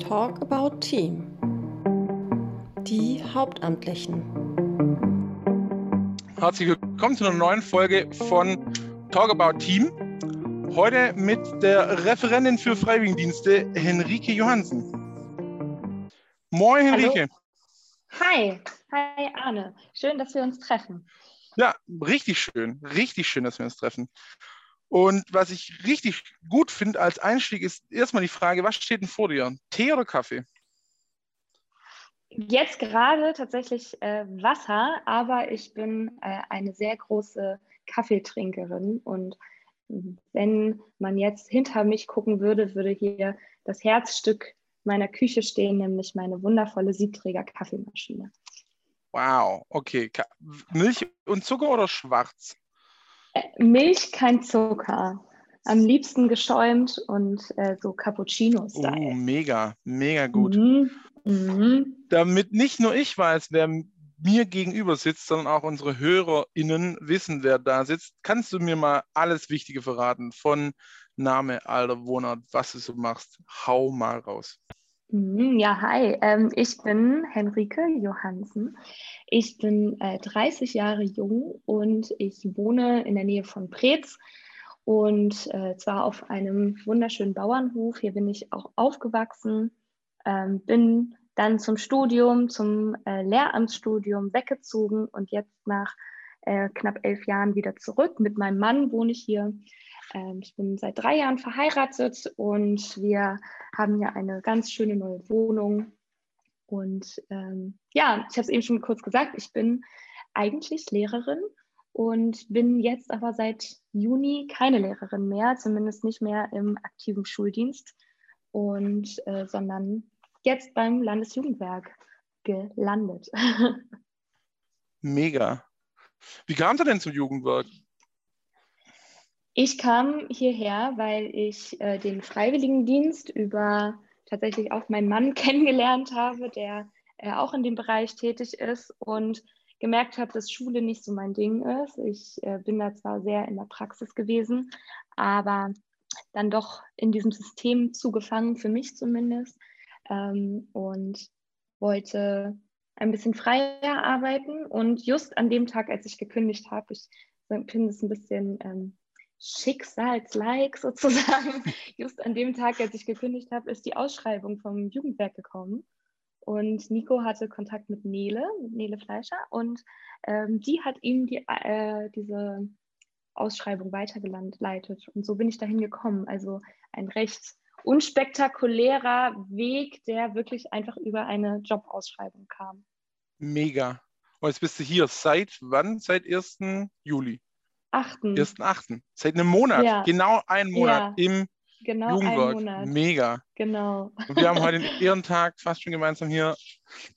Talk About Team. Die Hauptamtlichen. Herzlich willkommen zu einer neuen Folge von Talk About Team. Heute mit der Referentin für Freiwilligendienste, Henrike Johansen. Moin, Henrike. Hallo. Hi, hi Arne. Schön, dass wir uns treffen. Ja, richtig schön, richtig schön, dass wir uns treffen. Und was ich richtig gut finde als Einstieg ist erstmal die Frage, was steht denn vor dir? Tee oder Kaffee? Jetzt gerade tatsächlich äh, Wasser, aber ich bin äh, eine sehr große Kaffeetrinkerin und wenn man jetzt hinter mich gucken würde, würde hier das Herzstück meiner Küche stehen, nämlich meine wundervolle Siebträger-Kaffeemaschine. Wow, okay. Milch und Zucker oder schwarz? Äh, Milch, kein Zucker. Am liebsten geschäumt und äh, so Cappuccino-Style. Oh, mega, mega gut. Mhm. Mhm. Damit nicht nur ich weiß, wer mir gegenüber sitzt, sondern auch unsere HörerInnen wissen, wer da sitzt, kannst du mir mal alles Wichtige verraten von Name, Alter, Wohnort, was du so machst. Hau mal raus. Mhm, ja, hi. Ähm, ich bin Henrike Johansen. Ich bin äh, 30 Jahre jung und ich wohne in der Nähe von Preetz und äh, zwar auf einem wunderschönen Bauernhof. Hier bin ich auch aufgewachsen, ähm, bin dann zum Studium, zum äh, Lehramtsstudium weggezogen und jetzt nach äh, knapp elf Jahren wieder zurück. Mit meinem Mann wohne ich hier ähm, ich bin seit drei Jahren verheiratet und wir haben ja eine ganz schöne neue Wohnung. Und ähm, ja, ich habe es eben schon kurz gesagt, ich bin eigentlich Lehrerin und bin jetzt aber seit Juni keine Lehrerin mehr, zumindest nicht mehr im aktiven Schuldienst, und, äh, sondern jetzt beim Landesjugendwerk gelandet. Mega. Wie kam du denn zum Jugendwerk? Ich kam hierher, weil ich äh, den Freiwilligendienst über tatsächlich auch meinen Mann kennengelernt habe, der äh, auch in dem Bereich tätig ist und gemerkt habe, dass Schule nicht so mein Ding ist. Ich äh, bin da zwar sehr in der Praxis gewesen, aber dann doch in diesem System zugefangen, für mich zumindest, ähm, und wollte ein bisschen freier arbeiten. Und just an dem Tag, als ich gekündigt habe, ich finde es ein bisschen ähm, Schicksalslike sozusagen. Just an dem Tag, als ich gekündigt habe, ist die Ausschreibung vom Jugendwerk gekommen. Und Nico hatte Kontakt mit Nele, mit Nele Fleischer, und ähm, die hat ihm die, äh, diese Ausschreibung weitergeleitet. Und so bin ich dahin gekommen. Also ein recht unspektakulärer Weg, der wirklich einfach über eine Jobausschreibung kam. Mega. Und jetzt bist du hier seit wann? Seit 1. Juli? 8. 1.8. Seit einem Monat, ja. genau einen Monat ja. im genau Jugendwerk. Mega. Genau. Und wir haben heute den Ehrentag fast schon gemeinsam hier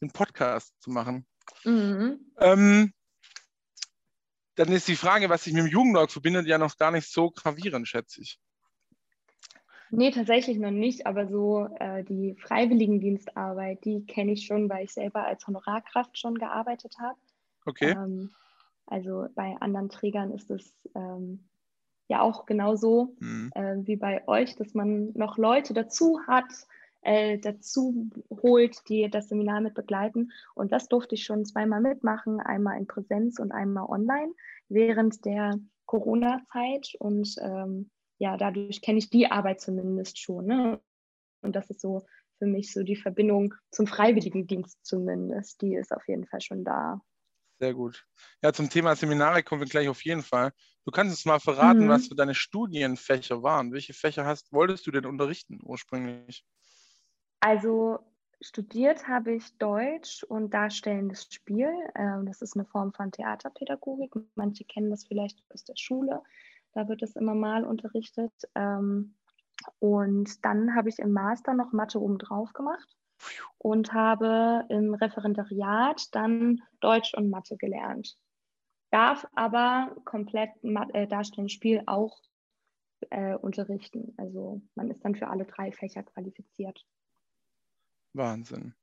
den Podcast zu machen. Mhm. Ähm, dann ist die Frage, was sich mit dem Jugendwerk verbindet, ja noch gar nicht so gravierend, schätze ich. Nee, tatsächlich noch nicht, aber so äh, die Freiwilligendienstarbeit, die kenne ich schon, weil ich selber als Honorarkraft schon gearbeitet habe. Okay. Ähm, also bei anderen Trägern ist es ähm, ja auch genauso mhm. äh, wie bei euch, dass man noch Leute dazu hat, äh, dazu holt, die das Seminar mit begleiten. Und das durfte ich schon zweimal mitmachen, einmal in Präsenz und einmal online während der Corona-Zeit. Und ähm, ja, dadurch kenne ich die Arbeit zumindest schon. Ne? Und das ist so für mich so die Verbindung zum Freiwilligendienst zumindest. Die ist auf jeden Fall schon da. Sehr gut. Ja, zum Thema Seminare kommen wir gleich auf jeden Fall. Du kannst uns mal verraten, mhm. was für deine Studienfächer waren. Welche Fächer hast, wolltest du denn unterrichten ursprünglich? Also studiert habe ich Deutsch und darstellendes Spiel. Ähm, das ist eine Form von Theaterpädagogik. Manche kennen das vielleicht aus der Schule. Da wird es immer mal unterrichtet. Ähm, und dann habe ich im Master noch Mathe obendrauf gemacht und habe im Referendariat dann Deutsch und Mathe gelernt. Darf aber komplett äh, darstellendes Spiel auch äh, unterrichten. Also man ist dann für alle drei Fächer qualifiziert. Wahnsinn.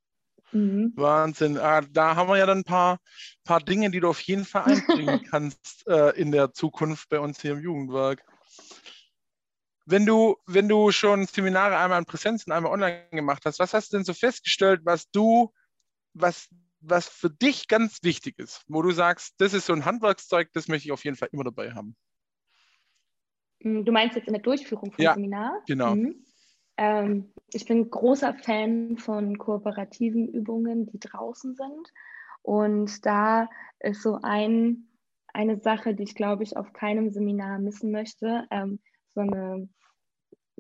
Mhm. Wahnsinn. Ah, da haben wir ja dann ein paar, paar Dinge, die du auf jeden Fall einbringen kannst äh, in der Zukunft bei uns hier im Jugendwerk. Wenn du, wenn du schon Seminare einmal in Präsenz und einmal online gemacht hast, was hast du denn so festgestellt, was du, was, was für dich ganz wichtig ist, wo du sagst, das ist so ein Handwerkszeug, das möchte ich auf jeden Fall immer dabei haben? Hm, du meinst jetzt in der Durchführung vom ja, Seminar? Genau. Mhm. Ähm, ich bin großer Fan von kooperativen Übungen, die draußen sind. Und da ist so ein, eine Sache, die ich glaube ich auf keinem Seminar missen möchte, ähm, so, eine,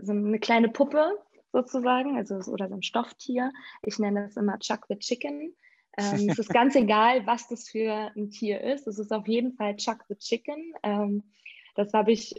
so eine kleine Puppe sozusagen, also oder so ein Stofftier. Ich nenne das immer Chuck the Chicken. Ähm, es ist ganz egal, was das für ein Tier ist. Es ist auf jeden Fall Chuck the Chicken. Ähm, das habe ich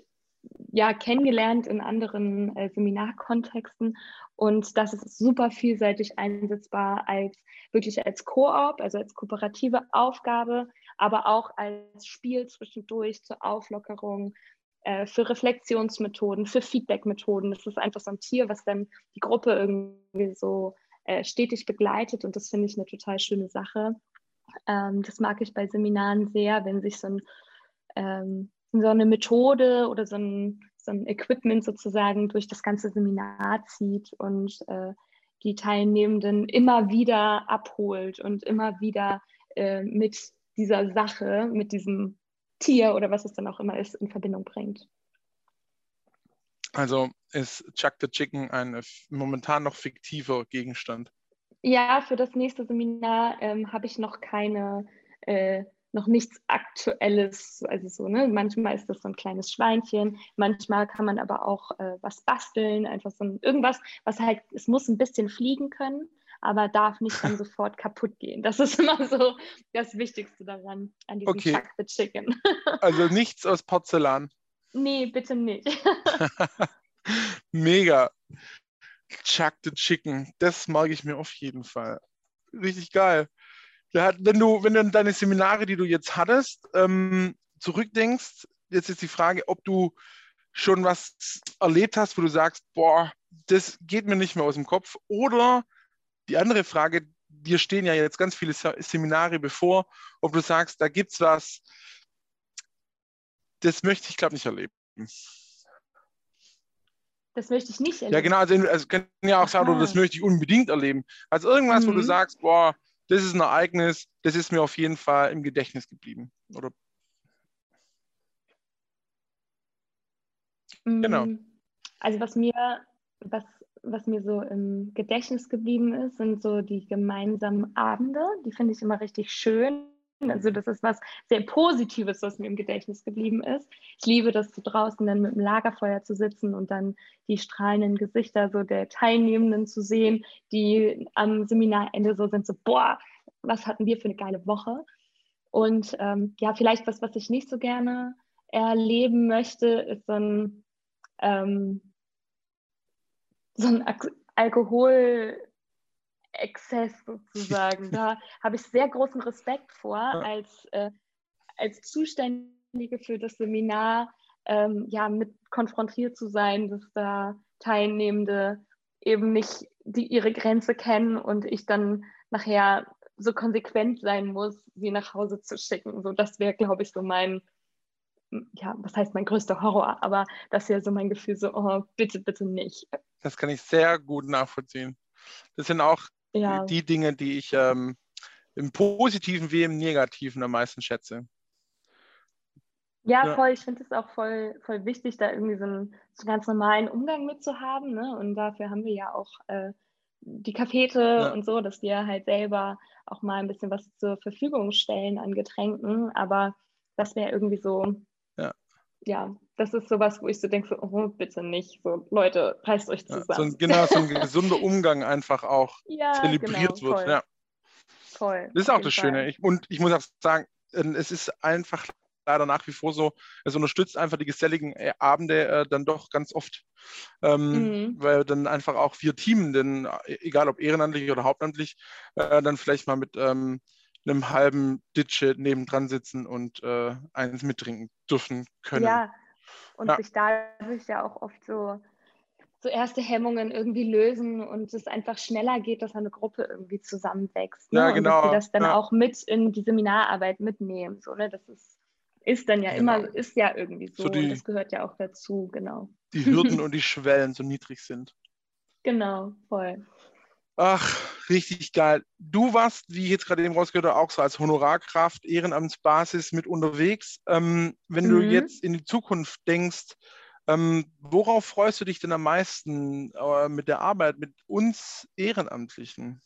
ja kennengelernt in anderen äh, Seminarkontexten und das ist super vielseitig einsetzbar als wirklich als Koop, also als kooperative Aufgabe, aber auch als Spiel zwischendurch zur Auflockerung, äh, für Reflexionsmethoden, für Feedbackmethoden. Das ist einfach so ein Tier, was dann die Gruppe irgendwie so äh, stetig begleitet und das finde ich eine total schöne Sache. Ähm, das mag ich bei Seminaren sehr, wenn sich so ein ähm, so eine Methode oder so ein, so ein Equipment sozusagen durch das ganze Seminar zieht und äh, die Teilnehmenden immer wieder abholt und immer wieder äh, mit dieser Sache, mit diesem Tier oder was es dann auch immer ist, in Verbindung bringt. Also ist Chuck the Chicken ein momentan noch fiktiver Gegenstand? Ja, für das nächste Seminar ähm, habe ich noch keine äh, noch nichts Aktuelles. Also so, ne? Manchmal ist das so ein kleines Schweinchen, manchmal kann man aber auch äh, was basteln, einfach so ein, irgendwas, was halt, es muss ein bisschen fliegen können, aber darf nicht dann sofort kaputt gehen. Das ist immer so das Wichtigste daran, an diesem okay. Chuck the Chicken. also nichts aus Porzellan. Nee, bitte nicht. Mega. Chuck the Chicken, das mag ich mir auf jeden Fall. Richtig geil. Ja, wenn du, wenn du an deine Seminare, die du jetzt hattest, ähm, zurückdenkst, jetzt ist die Frage, ob du schon was erlebt hast, wo du sagst, boah, das geht mir nicht mehr aus dem Kopf. Oder die andere Frage, dir stehen ja jetzt ganz viele Seminare bevor, ob du sagst, da gibt es was, das möchte ich, glaube ich, nicht erleben. Das möchte ich nicht erleben. Ja, genau, also, also kann ja auch sagen, das möchte ich unbedingt erleben. Also irgendwas, mhm. wo du mhm. sagst, boah, das ist ein Ereignis, das ist mir auf jeden Fall im Gedächtnis geblieben. Oder genau. Mm, also was mir, was, was mir so im Gedächtnis geblieben ist, sind so die gemeinsamen Abende. Die finde ich immer richtig schön. Also das ist was sehr Positives, was mir im Gedächtnis geblieben ist. Ich liebe das so draußen dann mit dem Lagerfeuer zu sitzen und dann die strahlenden Gesichter so der Teilnehmenden zu sehen, die am Seminarende so sind, so, boah, was hatten wir für eine geile Woche? Und ähm, ja, vielleicht was, was ich nicht so gerne erleben möchte, ist so ein, ähm, so ein Alkohol- Exzess sozusagen. Da habe ich sehr großen Respekt vor, als, äh, als Zuständige für das Seminar ähm, ja, mit konfrontiert zu sein, dass da Teilnehmende eben nicht die ihre Grenze kennen und ich dann nachher so konsequent sein muss, sie nach Hause zu schicken. So, das wäre, glaube ich, so mein, ja, was heißt mein größter Horror, aber das wäre so mein Gefühl, so, oh, bitte, bitte nicht. Das kann ich sehr gut nachvollziehen. Das sind auch ja. die Dinge, die ich ähm, im Positiven wie im Negativen am meisten schätze. Ja, ja. voll. Ich finde es auch voll, voll wichtig, da irgendwie so einen, so einen ganz normalen Umgang mit zu haben. Ne? Und dafür haben wir ja auch äh, die Cafete ja. und so, dass wir halt selber auch mal ein bisschen was zur Verfügung stellen an Getränken. Aber das wäre irgendwie so, ja. das ist sowas, wo ich so denke, so, oh, bitte nicht. So, Leute, reißt euch zusammen. Ja, so ein, genau, so ein gesunder Umgang einfach auch ja, zelebriert genau, wird. Ja. Toll. Das ist auch das. Schöne. Ich, und ich muss auch sagen, ähm, es ist einfach leider nach wie vor so, es unterstützt einfach die geselligen äh, Abende äh, dann doch ganz oft, ähm, mhm. weil dann einfach auch wir Teamenden, äh, egal ob ehrenamtlich oder hauptamtlich, äh, dann vielleicht mal mit ähm, einem halben Ditsche nebendran sitzen und äh, eins mittrinken dürfen können. Ja, und ja. sich dadurch ja auch oft so, so erste Hemmungen irgendwie lösen und es einfach schneller geht, dass eine Gruppe irgendwie zusammenwächst. Ne? Ja, genau. Und dass sie das dann ja. auch mit in die Seminararbeit mitnehmen. So, ne? Das ist, ist dann ja genau. immer, ist ja irgendwie so. so die, und das gehört ja auch dazu, genau. die Hürden und die Schwellen so niedrig sind. Genau, voll. Ach, richtig geil. Du warst, wie ich jetzt gerade eben rausgehört habe, auch so als Honorarkraft, Ehrenamtsbasis mit unterwegs. Ähm, wenn mhm. du jetzt in die Zukunft denkst, ähm, worauf freust du dich denn am meisten äh, mit der Arbeit mit uns Ehrenamtlichen?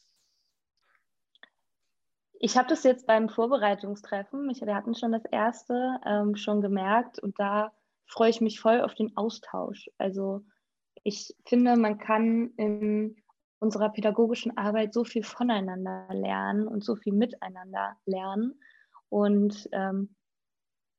Ich habe das jetzt beim Vorbereitungstreffen, wir hatten schon das erste, ähm, schon gemerkt und da freue ich mich voll auf den Austausch. Also ich finde, man kann in unserer pädagogischen Arbeit so viel voneinander lernen und so viel miteinander lernen. Und ähm,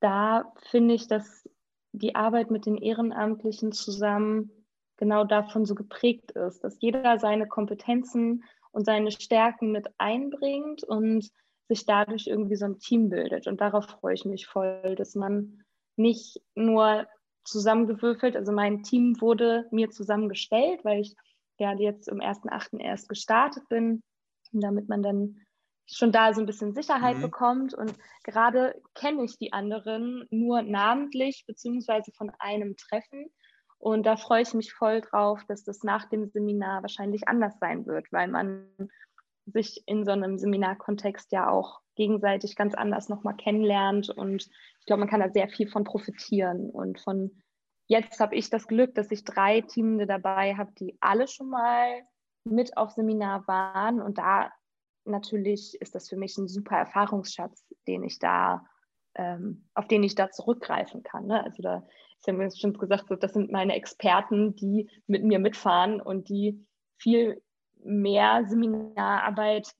da finde ich, dass die Arbeit mit den Ehrenamtlichen zusammen genau davon so geprägt ist, dass jeder seine Kompetenzen und seine Stärken mit einbringt und sich dadurch irgendwie so ein Team bildet. Und darauf freue ich mich voll, dass man nicht nur zusammengewürfelt, also mein Team wurde mir zusammengestellt, weil ich ja jetzt im 1.8. erst gestartet bin, damit man dann schon da so ein bisschen Sicherheit mhm. bekommt. Und gerade kenne ich die anderen nur namentlich beziehungsweise von einem Treffen. Und da freue ich mich voll drauf, dass das nach dem Seminar wahrscheinlich anders sein wird, weil man sich in so einem Seminarkontext ja auch gegenseitig ganz anders nochmal kennenlernt. Und ich glaube, man kann da sehr viel von profitieren und von Jetzt habe ich das Glück, dass ich drei Teamende dabei habe, die alle schon mal mit auf Seminar waren. Und da natürlich ist das für mich ein super Erfahrungsschatz, den ich da, ähm, auf den ich da zurückgreifen kann. Ne? Also da ist ja mir schon gesagt, das sind meine Experten, die mit mir mitfahren und die viel mehr Seminararbeit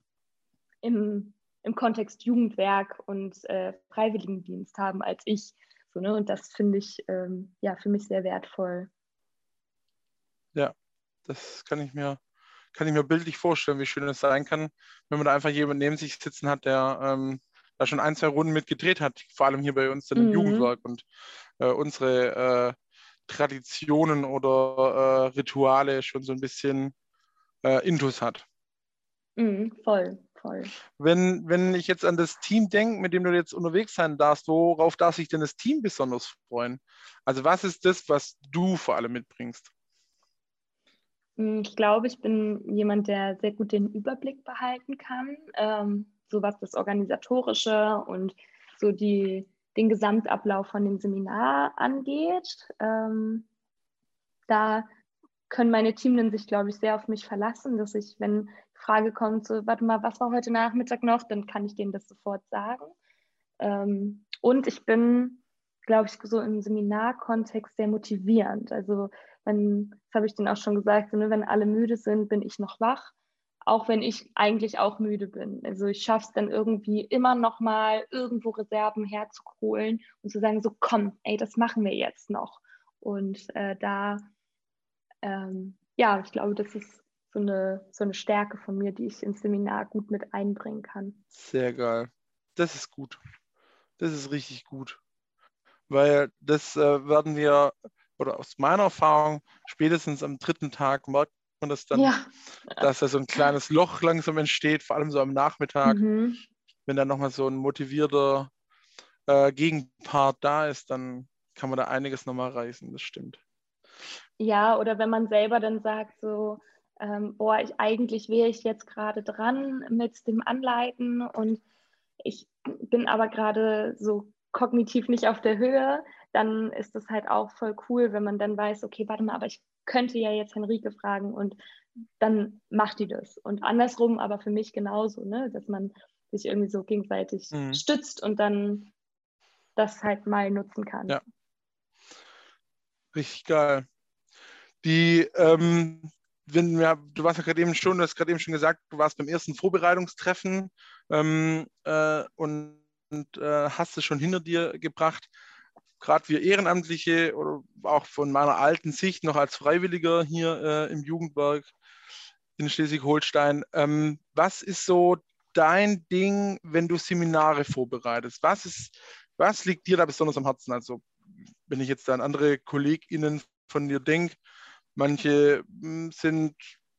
im, im Kontext Jugendwerk und äh, Freiwilligendienst haben als ich. So, ne? Und das finde ich ähm, ja für mich sehr wertvoll. Ja, das kann ich mir, kann ich mir bildlich vorstellen, wie schön es sein kann, wenn man da einfach jemanden neben sich sitzen hat, der ähm, da schon ein, zwei Runden mitgedreht hat, vor allem hier bei uns im mhm. Jugendwerk und äh, unsere äh, Traditionen oder äh, Rituale schon so ein bisschen äh, Intus hat. Mhm, voll voll. Wenn, wenn ich jetzt an das Team denke, mit dem du jetzt unterwegs sein darfst, worauf darf sich denn das Team besonders freuen? Also was ist das, was du vor allem mitbringst? Hm, ich glaube, ich bin jemand, der sehr gut den Überblick behalten kann, ähm, so was das Organisatorische und so die, den Gesamtablauf von dem Seminar angeht. Ähm, da können meine Teamenden sich, glaube ich, sehr auf mich verlassen, dass ich, wenn Frage kommt, so, warte mal, was war heute Nachmittag noch, dann kann ich denen das sofort sagen. Ähm, und ich bin, glaube ich, so im Seminarkontext sehr motivierend. Also, wenn, das habe ich denen auch schon gesagt, so, ne, wenn alle müde sind, bin ich noch wach, auch wenn ich eigentlich auch müde bin. Also, ich schaffe es dann irgendwie immer noch mal irgendwo Reserven herzuholen und zu sagen, so, komm, ey, das machen wir jetzt noch. Und äh, da, ähm, ja, ich glaube, das ist so eine, so eine Stärke von mir, die ich ins Seminar gut mit einbringen kann. Sehr geil. Das ist gut. Das ist richtig gut. Weil das äh, werden wir, oder aus meiner Erfahrung, spätestens am dritten Tag merkt man das dann, ja. dass da so ein kleines Loch langsam entsteht, vor allem so am Nachmittag. Mhm. Wenn dann nochmal so ein motivierter äh, Gegenpart da ist, dann kann man da einiges nochmal reißen, das stimmt. Ja, oder wenn man selber dann sagt, so, ähm, boah, ich, eigentlich wäre ich jetzt gerade dran mit dem Anleiten und ich bin aber gerade so kognitiv nicht auf der Höhe, dann ist das halt auch voll cool, wenn man dann weiß, okay, warte mal, aber ich könnte ja jetzt Henrike fragen und dann macht die das. Und andersrum aber für mich genauso, ne? dass man sich irgendwie so gegenseitig mhm. stützt und dann das halt mal nutzen kann. Ja. Richtig geil. Die, ähm, wenn wir, du warst ja gerade eben schon, du hast gerade eben schon gesagt, du warst beim ersten Vorbereitungstreffen ähm, äh, und, und äh, hast es schon hinter dir gebracht. Gerade wir Ehrenamtliche oder auch von meiner alten Sicht noch als Freiwilliger hier äh, im Jugendwerk in Schleswig-Holstein. Ähm, was ist so dein Ding, wenn du Seminare vorbereitest? Was, ist, was liegt dir da besonders am Herzen? Also, wenn ich jetzt an andere KollegInnen von dir denke, Manche hm, sind,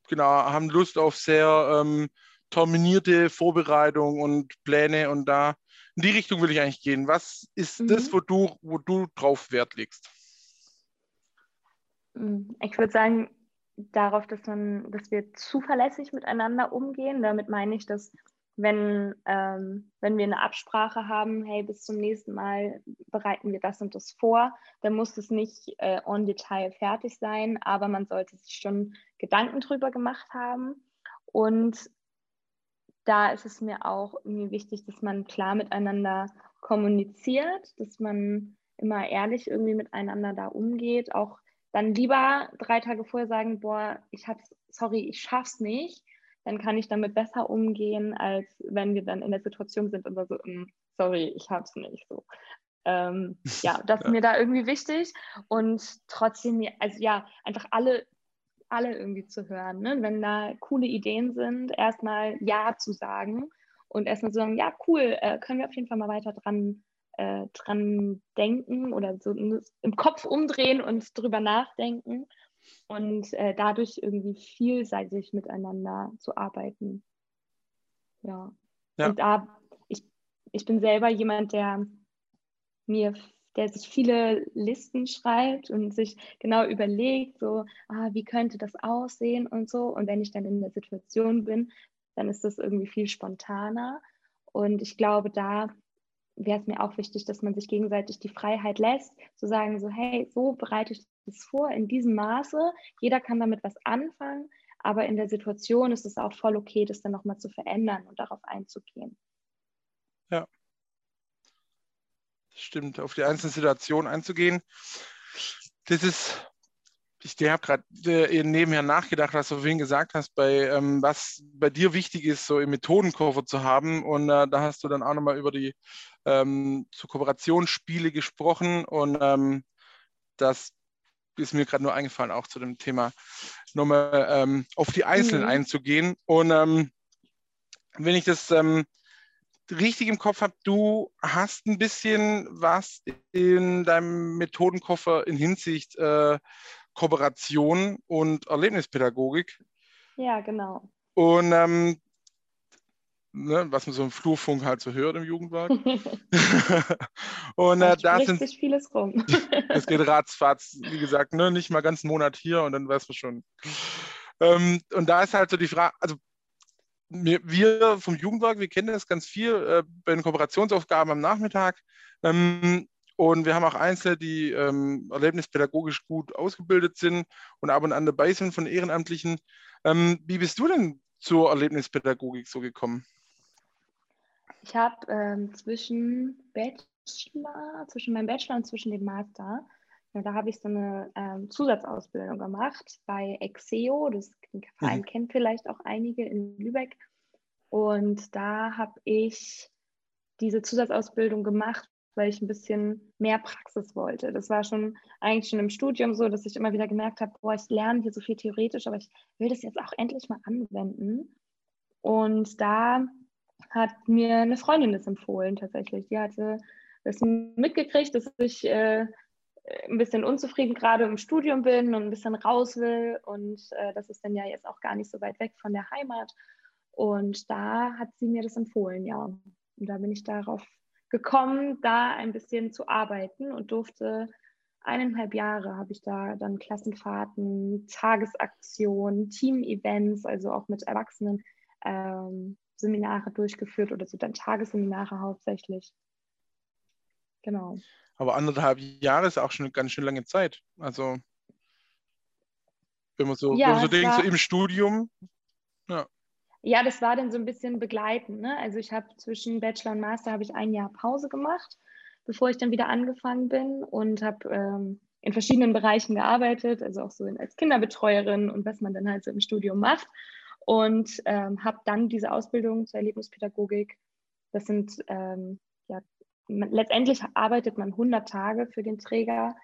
genau, haben Lust auf sehr ähm, terminierte Vorbereitung und Pläne und da in die Richtung will ich eigentlich gehen. Was ist mhm. das, wo du, wo du drauf Wert legst? Hm, ich würde sagen, darauf, dass man, dass wir zuverlässig miteinander umgehen. Damit meine ich, dass wenn, ähm, wenn wir eine Absprache haben, hey, bis zum nächsten Mal bereiten wir das und das vor, dann muss es nicht äh, on Detail fertig sein, aber man sollte sich schon Gedanken drüber gemacht haben. Und da ist es mir auch irgendwie wichtig, dass man klar miteinander kommuniziert, dass man immer ehrlich irgendwie miteinander da umgeht, auch dann lieber drei Tage vorher sagen, boah, ich hab's, sorry, ich schaff's nicht, dann kann ich damit besser umgehen, als wenn wir dann in der Situation sind und so, mm, sorry, ich hab's nicht so. Ähm, ja, das ist mir da irgendwie wichtig und trotzdem, also ja, einfach alle, alle irgendwie zu hören. Ne? Wenn da coole Ideen sind, erstmal Ja zu sagen und erstmal zu sagen, ja, cool, äh, können wir auf jeden Fall mal weiter dran äh, dran denken oder so im Kopf umdrehen und drüber nachdenken und äh, dadurch irgendwie vielseitig miteinander zu arbeiten. Ja. ja. Und da, ich, ich bin selber jemand, der mir, der sich viele Listen schreibt und sich genau überlegt, so, ah, wie könnte das aussehen und so. Und wenn ich dann in der Situation bin, dann ist das irgendwie viel spontaner. Und ich glaube, da wäre es mir auch wichtig, dass man sich gegenseitig die Freiheit lässt, zu sagen, so, hey, so bereite ich das vor in diesem Maße. Jeder kann damit was anfangen, aber in der Situation ist es auch voll okay, das dann nochmal zu verändern und darauf einzugehen. Ja. Stimmt, auf die einzelne Situation einzugehen. Das ist ich habe gerade äh, nebenher nachgedacht, was du vorhin gesagt hast, bei ähm, was bei dir wichtig ist, so im Methodenkoffer zu haben. Und äh, da hast du dann auch nochmal über die ähm, zu Kooperationsspiele gesprochen. Und ähm, das ist mir gerade nur eingefallen, auch zu dem Thema nochmal ähm, auf die Einzelnen mhm. einzugehen. Und ähm, wenn ich das ähm, richtig im Kopf habe, du hast ein bisschen was in deinem Methodenkoffer in Hinsicht äh, Kooperation und Erlebnispädagogik. Ja, genau. Und ähm, ne, was man so im Flurfunk halt so hört im Jugendwart. und äh, da sind sich vieles rum. es geht ratzfatz, wie gesagt, ne, nicht mal ganz einen Monat hier und dann weiß man schon. Ähm, und da ist halt so die Frage, also wir, wir vom Jugendwerk, wir kennen das ganz viel äh, bei den Kooperationsaufgaben am Nachmittag. Ähm, und wir haben auch Einzelne, die ähm, erlebnispädagogisch gut ausgebildet sind und ab und an dabei sind von Ehrenamtlichen. Ähm, wie bist du denn zur Erlebnispädagogik so gekommen? Ich habe ähm, zwischen Bachelor, zwischen meinem Bachelor und zwischen dem Master, ja, da habe ich so eine ähm, Zusatzausbildung gemacht bei Exeo, das Verein mhm. kennt vielleicht auch einige in Lübeck. Und da habe ich diese Zusatzausbildung gemacht weil ich ein bisschen mehr Praxis wollte. Das war schon eigentlich schon im Studium so, dass ich immer wieder gemerkt habe, boah, ich lerne hier so viel theoretisch, aber ich will das jetzt auch endlich mal anwenden. Und da hat mir eine Freundin das empfohlen tatsächlich. Die hatte das mitgekriegt, dass ich äh, ein bisschen unzufrieden gerade im Studium bin und ein bisschen raus will. Und äh, das ist dann ja jetzt auch gar nicht so weit weg von der Heimat. Und da hat sie mir das empfohlen, ja. Und da bin ich darauf gekommen, da ein bisschen zu arbeiten und durfte eineinhalb Jahre habe ich da dann Klassenfahrten, Tagesaktionen, Team-Events, also auch mit Erwachsenen ähm, Seminare durchgeführt oder so dann Tagesseminare hauptsächlich. Genau. Aber anderthalb Jahre ist auch schon eine ganz schön lange Zeit. Also wenn man so, ja, wenn man so denkt, so im Studium, ja ja, das war dann so ein bisschen begleitend. Ne? Also ich habe zwischen Bachelor und Master habe ich ein Jahr Pause gemacht, bevor ich dann wieder angefangen bin und habe ähm, in verschiedenen Bereichen gearbeitet, also auch so als Kinderbetreuerin und was man dann halt so im Studium macht. Und ähm, habe dann diese Ausbildung zur Erlebnispädagogik. Das sind ähm, ja letztendlich arbeitet man 100 Tage für den Träger.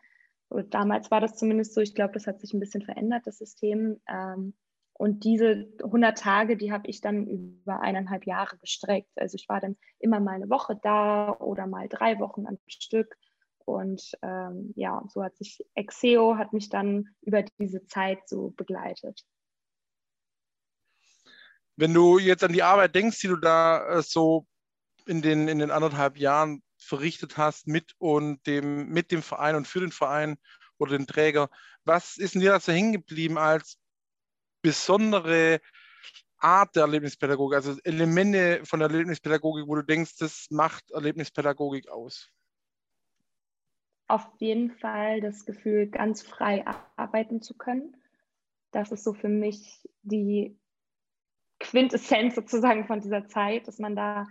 Und damals war das zumindest so. Ich glaube, das hat sich ein bisschen verändert, das System. Ähm, und diese 100 Tage, die habe ich dann über eineinhalb Jahre gestreckt. Also ich war dann immer mal eine Woche da oder mal drei Wochen am Stück. Und ähm, ja, so hat sich Exeo hat mich dann über diese Zeit so begleitet. Wenn du jetzt an die Arbeit denkst, die du da äh, so in den, in den anderthalb Jahren verrichtet hast mit und dem, mit dem Verein und für den Verein oder den Träger. Was ist denn dir also hängen geblieben als besondere Art der Erlebnispädagogik, also Elemente von der Erlebnispädagogik, wo du denkst, das macht Erlebnispädagogik aus? Auf jeden Fall das Gefühl, ganz frei arbeiten zu können. Das ist so für mich die Quintessenz sozusagen von dieser Zeit, dass man da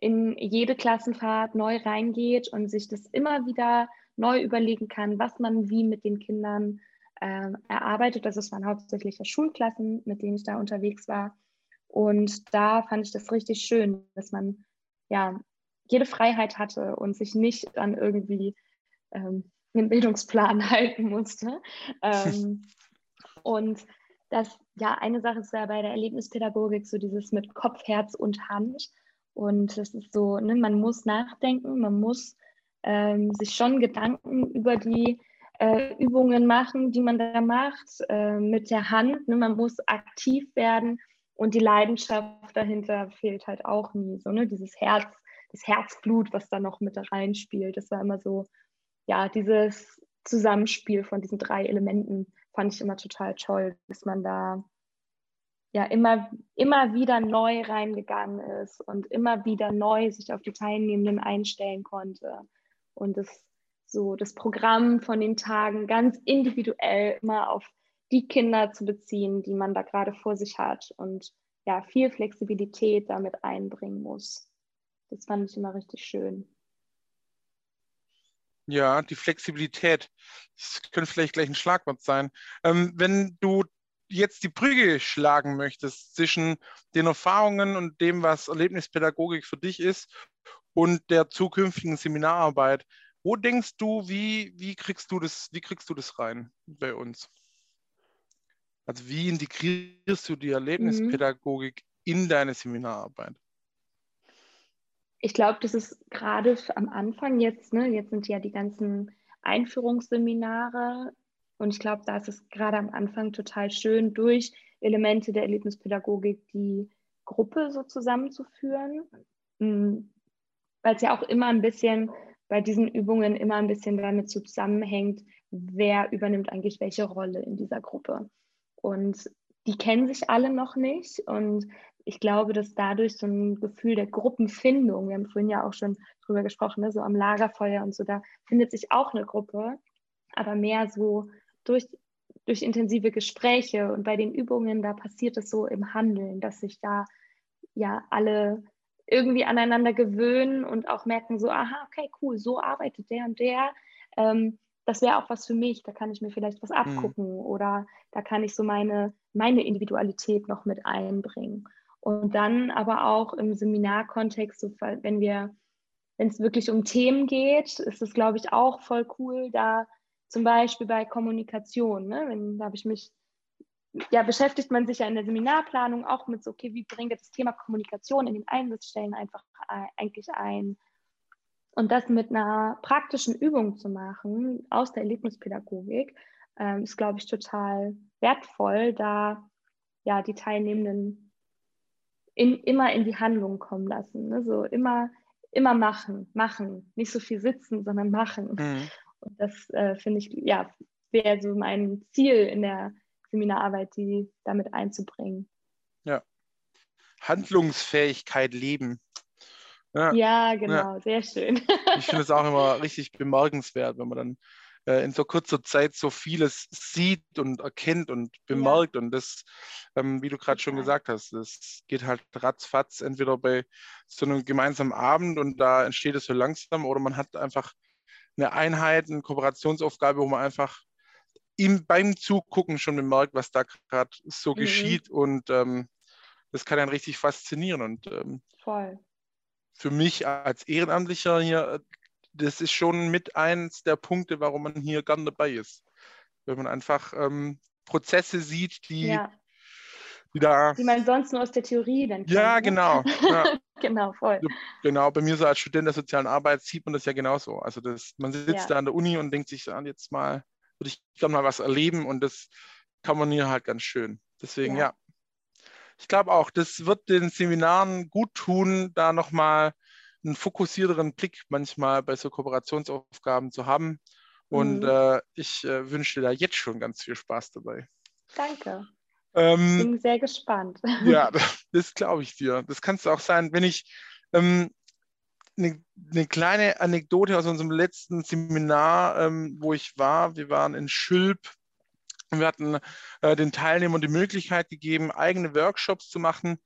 in jede Klassenfahrt neu reingeht und sich das immer wieder neu überlegen kann, was man wie mit den Kindern äh, erarbeitet. Also es waren hauptsächlich Schulklassen, mit denen ich da unterwegs war. Und da fand ich das richtig schön, dass man ja jede Freiheit hatte und sich nicht an irgendwie ähm, einen Bildungsplan halten musste. Ähm, und das, ja, eine Sache ist ja bei der Erlebnispädagogik so dieses mit Kopf, Herz und Hand. Und das ist so, ne, man muss nachdenken, man muss ähm, sich schon Gedanken über die äh, Übungen machen, die man da macht, äh, mit der Hand. Ne, man muss aktiv werden und die Leidenschaft dahinter fehlt halt auch nie. So, ne? Dieses Herz, das Herzblut, was da noch mit reinspielt. Das war immer so, ja, dieses Zusammenspiel von diesen drei Elementen fand ich immer total toll, dass man da ja immer, immer wieder neu reingegangen ist und immer wieder neu sich auf die Teilnehmenden einstellen konnte. Und das so das Programm von den Tagen ganz individuell immer auf die Kinder zu beziehen, die man da gerade vor sich hat und ja, viel Flexibilität damit einbringen muss. Das fand ich immer richtig schön. Ja, die Flexibilität. Das könnte vielleicht gleich ein Schlagwort sein. Ähm, wenn du jetzt die Brücke schlagen möchtest zwischen den Erfahrungen und dem, was Erlebnispädagogik für dich ist und der zukünftigen Seminararbeit, wo denkst du, wie, wie, kriegst du das, wie kriegst du das rein bei uns? Also wie integrierst du die Erlebnispädagogik mhm. in deine Seminararbeit? Ich glaube, das ist gerade am Anfang jetzt, ne, jetzt sind ja die ganzen Einführungsseminare und ich glaube, da ist es gerade am Anfang total schön, durch Elemente der Erlebnispädagogik die Gruppe so zusammenzuführen, mhm. weil es ja auch immer ein bisschen bei diesen Übungen immer ein bisschen damit zusammenhängt, wer übernimmt eigentlich welche Rolle in dieser Gruppe. Und die kennen sich alle noch nicht. Und ich glaube, dass dadurch so ein Gefühl der Gruppenfindung, wir haben vorhin ja auch schon drüber gesprochen, ne, so am Lagerfeuer und so, da findet sich auch eine Gruppe, aber mehr so durch, durch intensive Gespräche und bei den Übungen, da passiert es so im Handeln, dass sich da ja alle irgendwie aneinander gewöhnen und auch merken so, aha, okay, cool, so arbeitet der und der. Ähm, das wäre auch was für mich, da kann ich mir vielleicht was mhm. abgucken mhm. oder da kann ich so meine, meine Individualität noch mit einbringen. Und dann aber auch im Seminarkontext, so, wenn wir, wenn es wirklich um Themen geht, ist es, glaube ich, auch voll cool, da zum Beispiel bei Kommunikation, ne? wenn, da habe ich mich, ja, beschäftigt man sich ja in der Seminarplanung auch mit so, okay, wie bringen wir das Thema Kommunikation in den Einsatzstellen einfach äh, eigentlich ein? Und das mit einer praktischen Übung zu machen aus der Erlebnispädagogik, ähm, ist, glaube ich, total wertvoll, da ja die Teilnehmenden in, immer in die Handlung kommen lassen. Ne? So immer, immer machen, machen. Nicht so viel sitzen, sondern machen. Mhm. Und das äh, finde ich, ja, wäre so mein Ziel in der Seminararbeit, die damit einzubringen. Ja. Handlungsfähigkeit leben. Ja, ja genau, ja. sehr schön. ich finde es auch immer richtig bemerkenswert, wenn man dann äh, in so kurzer Zeit so vieles sieht und erkennt und bemerkt. Ja. Und das, ähm, wie du gerade schon gesagt hast, das geht halt ratzfatz, entweder bei so einem gemeinsamen Abend und da entsteht es so langsam oder man hat einfach eine Einheit, eine Kooperationsaufgabe, wo man einfach ihm beim Zugucken schon bemerkt, was da gerade so mhm. geschieht und ähm, das kann einen richtig faszinieren und ähm, für mich als Ehrenamtlicher hier das ist schon mit eins der Punkte, warum man hier gern dabei ist. Wenn man einfach ähm, Prozesse sieht, die, ja. die da. Die man sonst nur aus der Theorie dann kennt. Ja, ne? genau. Ja. genau, voll. Genau, bei mir so als Student der sozialen Arbeit sieht man das ja genauso. Also das, man sitzt ja. da an der Uni und denkt sich an, jetzt mal, würde ich gerne mal was erleben und das kann man hier halt ganz schön. Deswegen, ja. ja. Ich glaube auch, das wird den Seminaren gut tun, da nochmal einen fokussierteren Blick manchmal bei so Kooperationsaufgaben zu haben Und mhm. äh, ich äh, wünsche dir da jetzt schon ganz viel Spaß dabei. Danke. Ähm, Bin sehr gespannt. Ja, das glaube ich dir. Das kannst du auch sein, wenn ich ähm, eine, eine, kleine Anekdote aus unserem letzten Seminar, ähm, wo ich war. Wir waren in Schülp. Wir hatten äh, den Teilnehmern die Möglichkeit gegeben, eigene Workshops zu machen.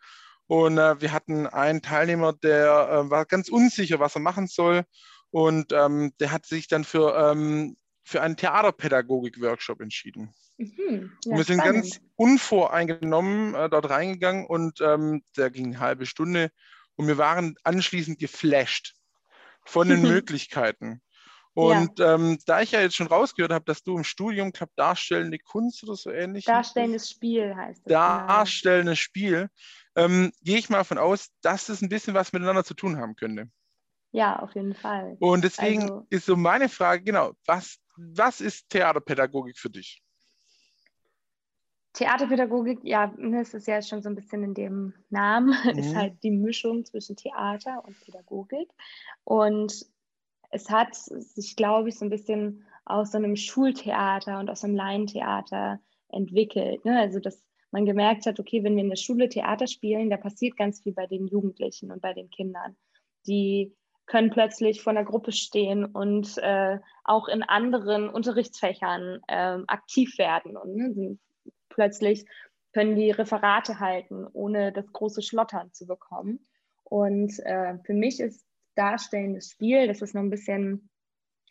Und äh, wir hatten einen Teilnehmer, der äh, war ganz unsicher, was er machen soll. Und ähm, der hat sich dann für, ähm, für einen Theaterpädagogik-Workshop entschieden. Mhm, ja, wir sind spannend. ganz unvoreingenommen äh, dort reingegangen und ähm, der ging eine halbe Stunde und wir waren anschließend geflasht von den Möglichkeiten. Und ja. ähm, da ich ja jetzt schon rausgehört habe, dass du im Studium, glaube darstellende Kunst oder so ähnlich. Darstellendes Spiel heißt es. Genau. Darstellendes Spiel. Ähm, gehe ich mal davon aus, dass das ein bisschen was miteinander zu tun haben könnte. Ja, auf jeden Fall. Und deswegen also, ist so meine Frage, genau, was, was ist Theaterpädagogik für dich? Theaterpädagogik, ja, ne, es ist ja schon so ein bisschen in dem Namen, mhm. ist halt die Mischung zwischen Theater und Pädagogik. Und es hat sich, glaube ich, so ein bisschen aus so einem Schultheater und aus einem Laientheater entwickelt. Ne? Also, dass man gemerkt hat, okay, wenn wir in der Schule Theater spielen, da passiert ganz viel bei den Jugendlichen und bei den Kindern. Die können plötzlich vor einer Gruppe stehen und äh, auch in anderen Unterrichtsfächern äh, aktiv werden und ne, plötzlich können die Referate halten, ohne das große Schlottern zu bekommen. Und äh, für mich ist darstellendes Spiel, das ist noch ein bisschen,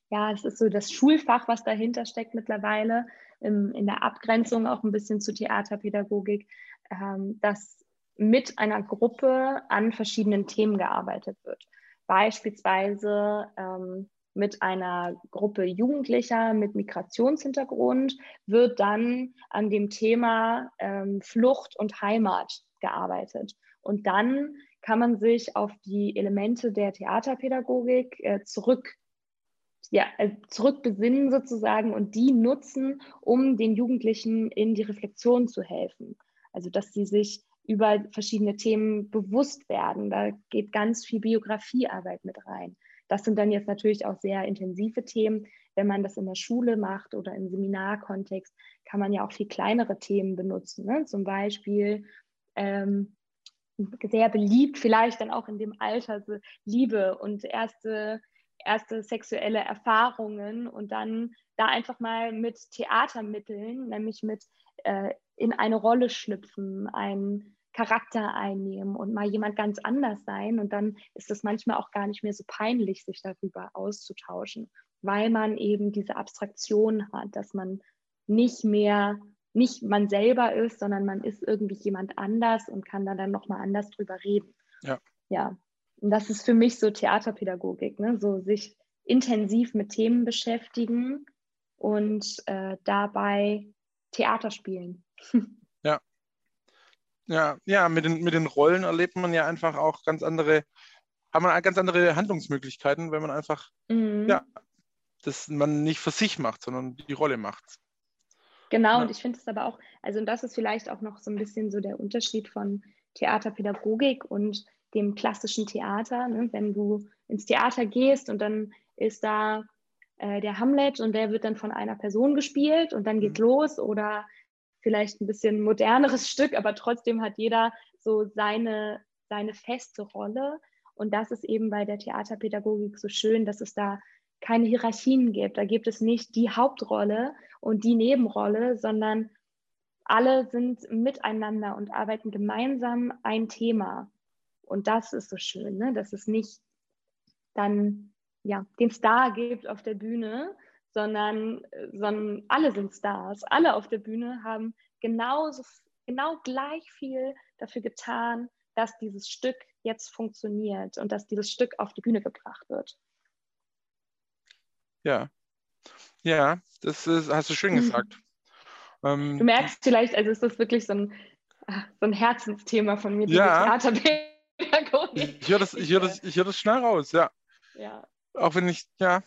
ja, es ist so das Schulfach, was dahinter steckt mittlerweile, im, in der Abgrenzung auch ein bisschen zu Theaterpädagogik, ähm, dass mit einer Gruppe an verschiedenen Themen gearbeitet wird. Beispielsweise ähm, mit einer Gruppe Jugendlicher mit Migrationshintergrund wird dann an dem Thema ähm, Flucht und Heimat gearbeitet. Und dann kann man sich auf die Elemente der Theaterpädagogik äh, zurück, ja, äh, zurückbesinnen sozusagen und die nutzen, um den Jugendlichen in die Reflexion zu helfen. Also dass sie sich über verschiedene Themen bewusst werden. Da geht ganz viel Biografiearbeit mit rein. Das sind dann jetzt natürlich auch sehr intensive Themen. Wenn man das in der Schule macht oder im Seminarkontext, kann man ja auch viel kleinere Themen benutzen. Ne? Zum Beispiel ähm, sehr beliebt, vielleicht dann auch in dem Alter, so Liebe und erste, erste sexuelle Erfahrungen und dann da einfach mal mit Theatermitteln, nämlich mit äh, in eine Rolle schlüpfen, ein Charakter einnehmen und mal jemand ganz anders sein. Und dann ist es manchmal auch gar nicht mehr so peinlich, sich darüber auszutauschen, weil man eben diese Abstraktion hat, dass man nicht mehr, nicht man selber ist, sondern man ist irgendwie jemand anders und kann da dann nochmal anders drüber reden. Ja. Ja. Und das ist für mich so Theaterpädagogik, ne? so sich intensiv mit Themen beschäftigen und äh, dabei Theater spielen. Ja, ja, mit den, mit den Rollen erlebt man ja einfach auch ganz andere, hat man ganz andere Handlungsmöglichkeiten, wenn man einfach, mhm. ja, das man nicht für sich macht, sondern die Rolle macht. Genau, ja. und ich finde es aber auch, also und das ist vielleicht auch noch so ein bisschen so der Unterschied von Theaterpädagogik und dem klassischen Theater. Ne? Wenn du ins Theater gehst und dann ist da äh, der Hamlet und der wird dann von einer Person gespielt und dann geht's mhm. los oder vielleicht ein bisschen moderneres Stück, aber trotzdem hat jeder so seine, seine feste Rolle. Und das ist eben bei der Theaterpädagogik so schön, dass es da keine Hierarchien gibt. Da gibt es nicht die Hauptrolle und die Nebenrolle, sondern alle sind miteinander und arbeiten gemeinsam ein Thema. Und das ist so schön, ne? dass es nicht dann ja, den Star gibt auf der Bühne, sondern, sondern alle sind Stars. Alle auf der Bühne haben genauso, genau gleich viel dafür getan, dass dieses Stück jetzt funktioniert und dass dieses Stück auf die Bühne gebracht wird. Ja, ja, das ist, hast du schön gesagt. ähm, du merkst vielleicht, also ist das wirklich so ein, ah, so ein Herzensthema von mir, ja. Ich höre das, hör das, hör das schnell raus, ja. ja. Auch wenn ich, ja,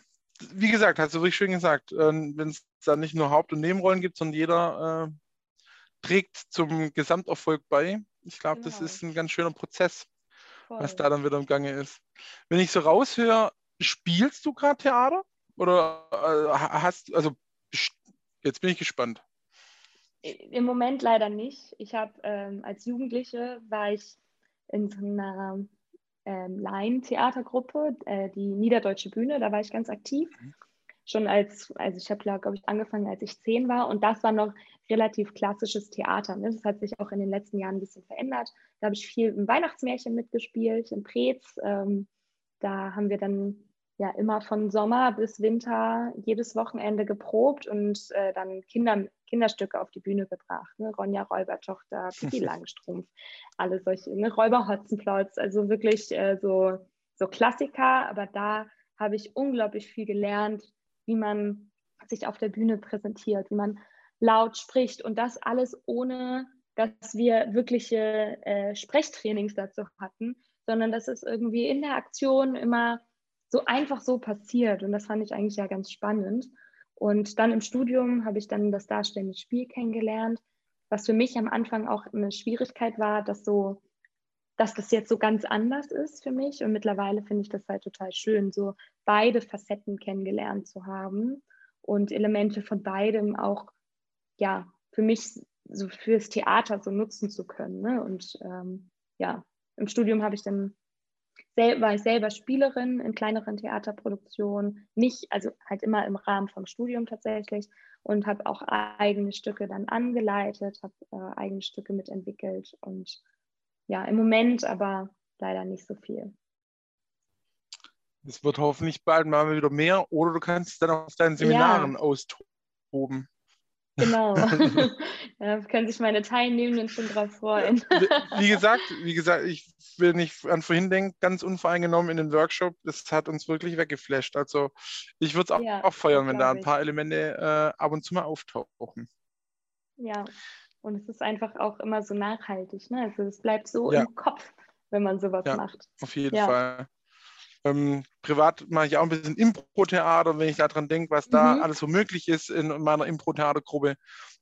wie gesagt, hast du wirklich schön gesagt, äh, wenn es da nicht nur Haupt- und Nebenrollen gibt, sondern jeder äh, trägt zum Gesamterfolg bei. Ich glaube, genau. das ist ein ganz schöner Prozess, Voll. was da dann wieder im Gange ist. Wenn ich so raushöre, spielst du gerade Theater? Oder äh, hast also jetzt bin ich gespannt. Im Moment leider nicht. Ich habe ähm, als Jugendliche war ich in so einer ähm, Laien-Theatergruppe, äh, die Niederdeutsche Bühne, da war ich ganz aktiv. Mhm. Schon als, also ich habe, glaube ich, angefangen, als ich zehn war und das war noch relativ klassisches Theater. Ne? Das hat sich auch in den letzten Jahren ein bisschen verändert. Da habe ich viel im Weihnachtsmärchen mitgespielt, in Preetz. Ähm, da haben wir dann ja immer von Sommer bis Winter jedes Wochenende geprobt und äh, dann Kinder, Kinderstücke auf die Bühne gebracht. Ne? Ronja Räubertochter, Pippi Langstrumpf, alle solche, ne? Räuber Hotzenplotz, also wirklich äh, so, so Klassiker. Aber da habe ich unglaublich viel gelernt, wie man sich auf der Bühne präsentiert, wie man laut spricht und das alles ohne, dass wir wirkliche äh, Sprechtrainings dazu hatten, sondern dass es irgendwie in der Aktion immer so einfach so passiert. Und das fand ich eigentlich ja ganz spannend. Und dann im Studium habe ich dann das darstellende Spiel kennengelernt, was für mich am Anfang auch eine Schwierigkeit war, dass so, dass das jetzt so ganz anders ist für mich. Und mittlerweile finde ich das halt total schön, so beide Facetten kennengelernt zu haben und Elemente von beidem auch, ja, für mich so fürs Theater so nutzen zu können. Ne? Und ähm, ja, im Studium habe ich dann war ich selber Spielerin in kleineren Theaterproduktionen, nicht, also halt immer im Rahmen vom Studium tatsächlich und habe auch eigene Stücke dann angeleitet, habe äh, eigene Stücke mitentwickelt und ja, im Moment aber leider nicht so viel. Es wird hoffentlich bald mal wieder mehr oder du kannst es dann auf deinen Seminaren ja. austoben. Genau. da können sich meine Teilnehmenden schon drauf freuen. wie gesagt, wie gesagt, ich will nicht an vorhin denken, ganz unvoreingenommen in den Workshop. Das hat uns wirklich weggeflasht. Also ich würde es auch, ja, auch feiern, wenn da ein paar Elemente äh, ab und zu mal auftauchen. Ja, und es ist einfach auch immer so nachhaltig. Ne? Also es bleibt so ja. im Kopf, wenn man sowas ja, macht. Auf jeden. Fall. Ähm, privat mache ich auch ein bisschen Impro-Theater, wenn ich daran denke, was da mhm. alles so möglich ist in meiner Impro-Theatergruppe.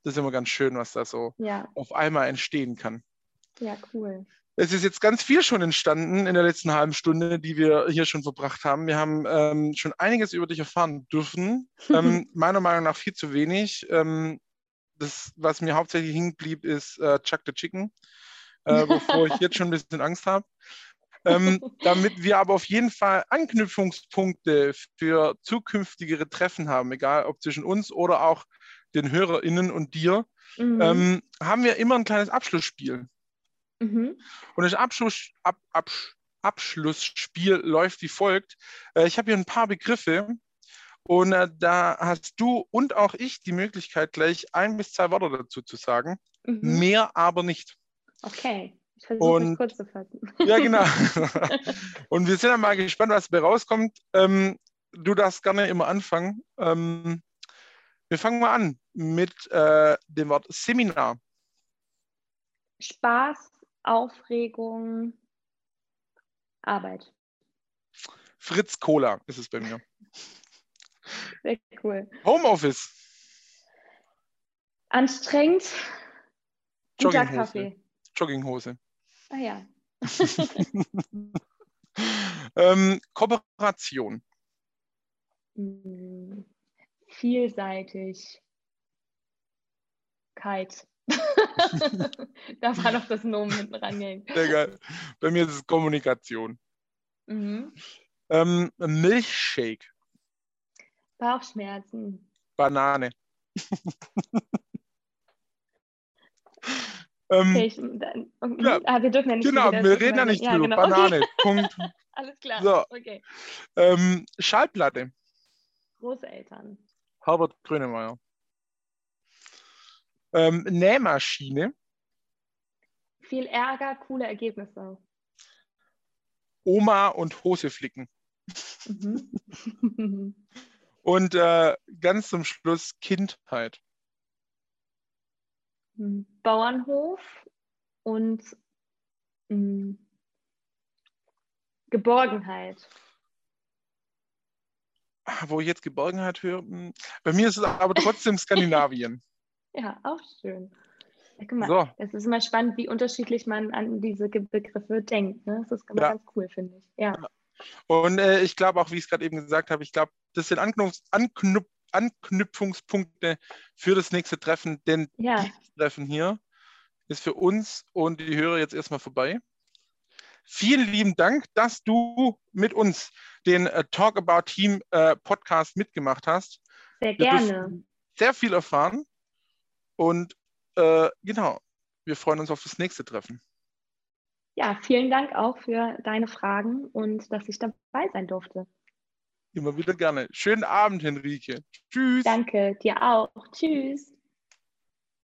Das ist immer ganz schön, was da so ja. auf einmal entstehen kann. Ja, cool. Es ist jetzt ganz viel schon entstanden in der letzten halben Stunde, die wir hier schon verbracht haben. Wir haben ähm, schon einiges über dich erfahren dürfen. ähm, meiner Meinung nach viel zu wenig. Ähm, das, was mir hauptsächlich hing blieb, ist äh, Chuck the Chicken, äh, wovor ich jetzt schon ein bisschen Angst habe ähm, damit wir aber auf jeden Fall Anknüpfungspunkte für zukünftigere Treffen haben, egal ob zwischen uns oder auch den HörerInnen und dir, mhm. ähm, haben wir immer ein kleines Abschlussspiel. Mhm. Und das Abschluss, ab, ab, Abschlussspiel läuft wie folgt. Äh, ich habe hier ein paar Begriffe und äh, da hast du und auch ich die Möglichkeit, gleich ein bis zwei Worte dazu zu sagen. Mhm. Mehr aber nicht. Okay. Ich versuche es kurz zu fassen. Ja, genau. und wir sind dann mal gespannt, was dabei rauskommt. Ähm, du darfst gerne immer anfangen. Ähm, wir fangen mal an mit äh, dem Wort Seminar. Spaß, Aufregung, Arbeit. Fritz Cola ist es bei mir. Sehr cool. Homeoffice. Anstrengend. Guter Kaffee. Jogginghose. Ah ja. ähm, Kooperation. Hm, vielseitig. Kite. da war doch das Nomen hinten rangehängt. Sehr geil. Bei mir ist es Kommunikation. Mhm. Ähm, Milchshake. Bauchschmerzen. Banane. Ähm, okay, ich, dann, ja, ah, wir dürfen ja nicht Genau, wir reden ja nicht ja, drüber. Genau. Banane, okay. Punkt. Alles klar, so. okay. Ähm, Schallplatte. Großeltern. Herbert Grönemeyer. Ähm, Nähmaschine. Viel Ärger, coole Ergebnisse. Oma und Hose flicken. Mhm. und äh, ganz zum Schluss Kindheit. Bauernhof und mh, hm, Geborgenheit. Ah, wo ich jetzt Geborgenheit höre, hm, bei mir ist es aber trotzdem Skandinavien. Ja, auch schön. Ja, guck mal, so. Es ist immer spannend, wie unterschiedlich man an diese Begriffe denkt. Ne? Das ist immer ja. ganz cool, finde ich. Ja. Und äh, ich glaube auch, wie ich es gerade eben gesagt habe, ich glaube, das sind Anknüpf Anknüpf Anknüpfungspunkte für das nächste Treffen, denn ja. dieses Treffen hier ist für uns und die Hörer jetzt erstmal vorbei. Vielen lieben Dank, dass du mit uns den äh, Talk About Team äh, Podcast mitgemacht hast. Sehr gerne. Sehr viel erfahren und äh, genau, wir freuen uns auf das nächste Treffen. Ja, vielen Dank auch für deine Fragen und dass ich dabei sein durfte. Immer wieder gerne. Schönen Abend, Henrike. Tschüss. Danke, dir auch. Tschüss.